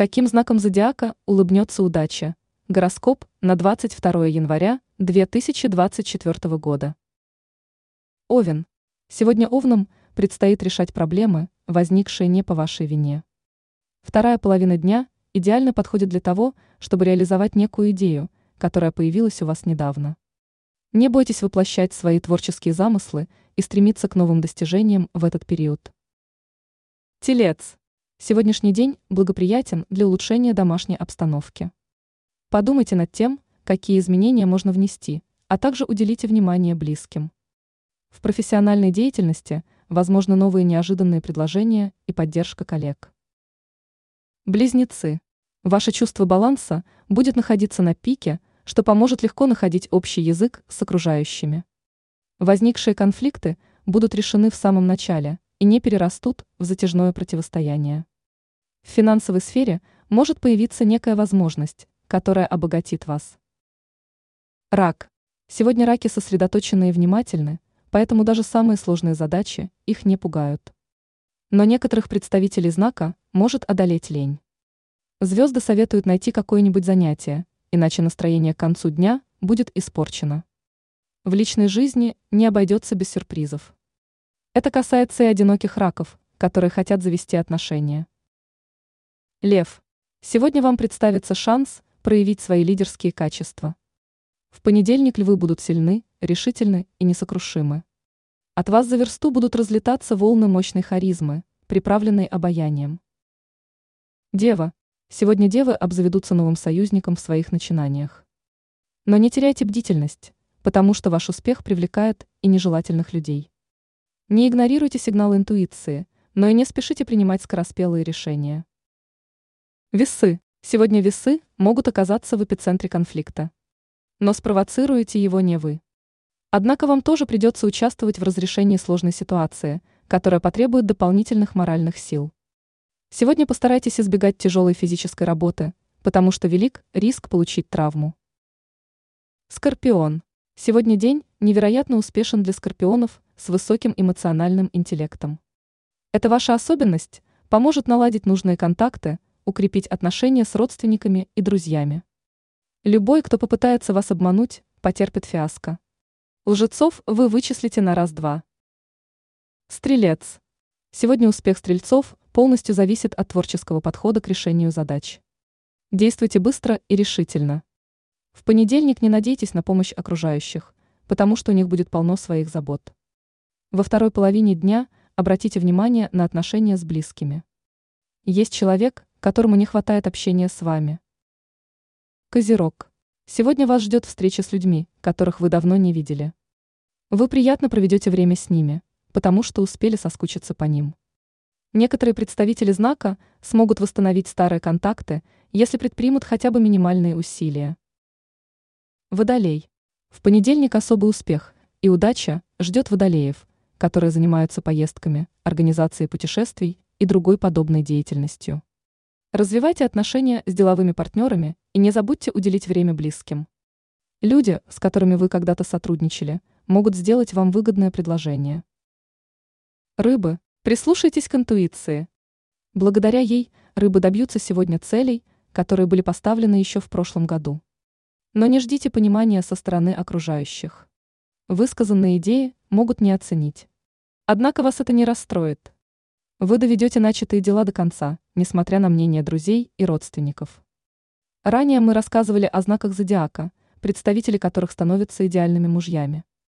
Каким знаком зодиака улыбнется удача? Гороскоп на 22 января 2024 года. Овен. Сегодня Овнам предстоит решать проблемы, возникшие не по вашей вине. Вторая половина дня идеально подходит для того, чтобы реализовать некую идею, которая появилась у вас недавно. Не бойтесь воплощать свои творческие замыслы и стремиться к новым достижениям в этот период. Телец. Сегодняшний день благоприятен для улучшения домашней обстановки. Подумайте над тем, какие изменения можно внести, а также уделите внимание близким. В профессиональной деятельности возможны новые неожиданные предложения и поддержка коллег. Близнецы. Ваше чувство баланса будет находиться на пике, что поможет легко находить общий язык с окружающими. Возникшие конфликты будут решены в самом начале и не перерастут в затяжное противостояние. В финансовой сфере может появиться некая возможность, которая обогатит вас. Рак. Сегодня раки сосредоточены и внимательны, поэтому даже самые сложные задачи их не пугают. Но некоторых представителей знака может одолеть лень. Звезды советуют найти какое-нибудь занятие, иначе настроение к концу дня будет испорчено. В личной жизни не обойдется без сюрпризов. Это касается и одиноких раков, которые хотят завести отношения. Лев. Сегодня вам представится шанс проявить свои лидерские качества. В понедельник львы будут сильны, решительны и несокрушимы. От вас за версту будут разлетаться волны мощной харизмы, приправленной обаянием. Дева. Сегодня девы обзаведутся новым союзником в своих начинаниях. Но не теряйте бдительность, потому что ваш успех привлекает и нежелательных людей. Не игнорируйте сигналы интуиции, но и не спешите принимать скороспелые решения. Весы. Сегодня весы могут оказаться в эпицентре конфликта. Но спровоцируете его не вы. Однако вам тоже придется участвовать в разрешении сложной ситуации, которая потребует дополнительных моральных сил. Сегодня постарайтесь избегать тяжелой физической работы, потому что велик риск получить травму. Скорпион. Сегодня день невероятно успешен для скорпионов с высоким эмоциональным интеллектом. Это ваша особенность поможет наладить нужные контакты, укрепить отношения с родственниками и друзьями. Любой, кто попытается вас обмануть, потерпит фиаско. Лжецов вы вычислите на раз-два. Стрелец. Сегодня успех стрельцов полностью зависит от творческого подхода к решению задач. Действуйте быстро и решительно. В понедельник не надейтесь на помощь окружающих, потому что у них будет полно своих забот. Во второй половине дня обратите внимание на отношения с близкими. Есть человек, которому не хватает общения с вами. Козерог. Сегодня вас ждет встреча с людьми, которых вы давно не видели. Вы приятно проведете время с ними, потому что успели соскучиться по ним. Некоторые представители знака смогут восстановить старые контакты, если предпримут хотя бы минимальные усилия. Водолей. В понедельник особый успех и удача ждет водолеев, которые занимаются поездками, организацией путешествий и другой подобной деятельностью. Развивайте отношения с деловыми партнерами и не забудьте уделить время близким. Люди, с которыми вы когда-то сотрудничали, могут сделать вам выгодное предложение. Рыбы, прислушайтесь к интуиции. Благодаря ей рыбы добьются сегодня целей, которые были поставлены еще в прошлом году. Но не ждите понимания со стороны окружающих. Высказанные идеи могут не оценить. Однако вас это не расстроит. Вы доведете начатые дела до конца, несмотря на мнение друзей и родственников. Ранее мы рассказывали о знаках зодиака, представители которых становятся идеальными мужьями.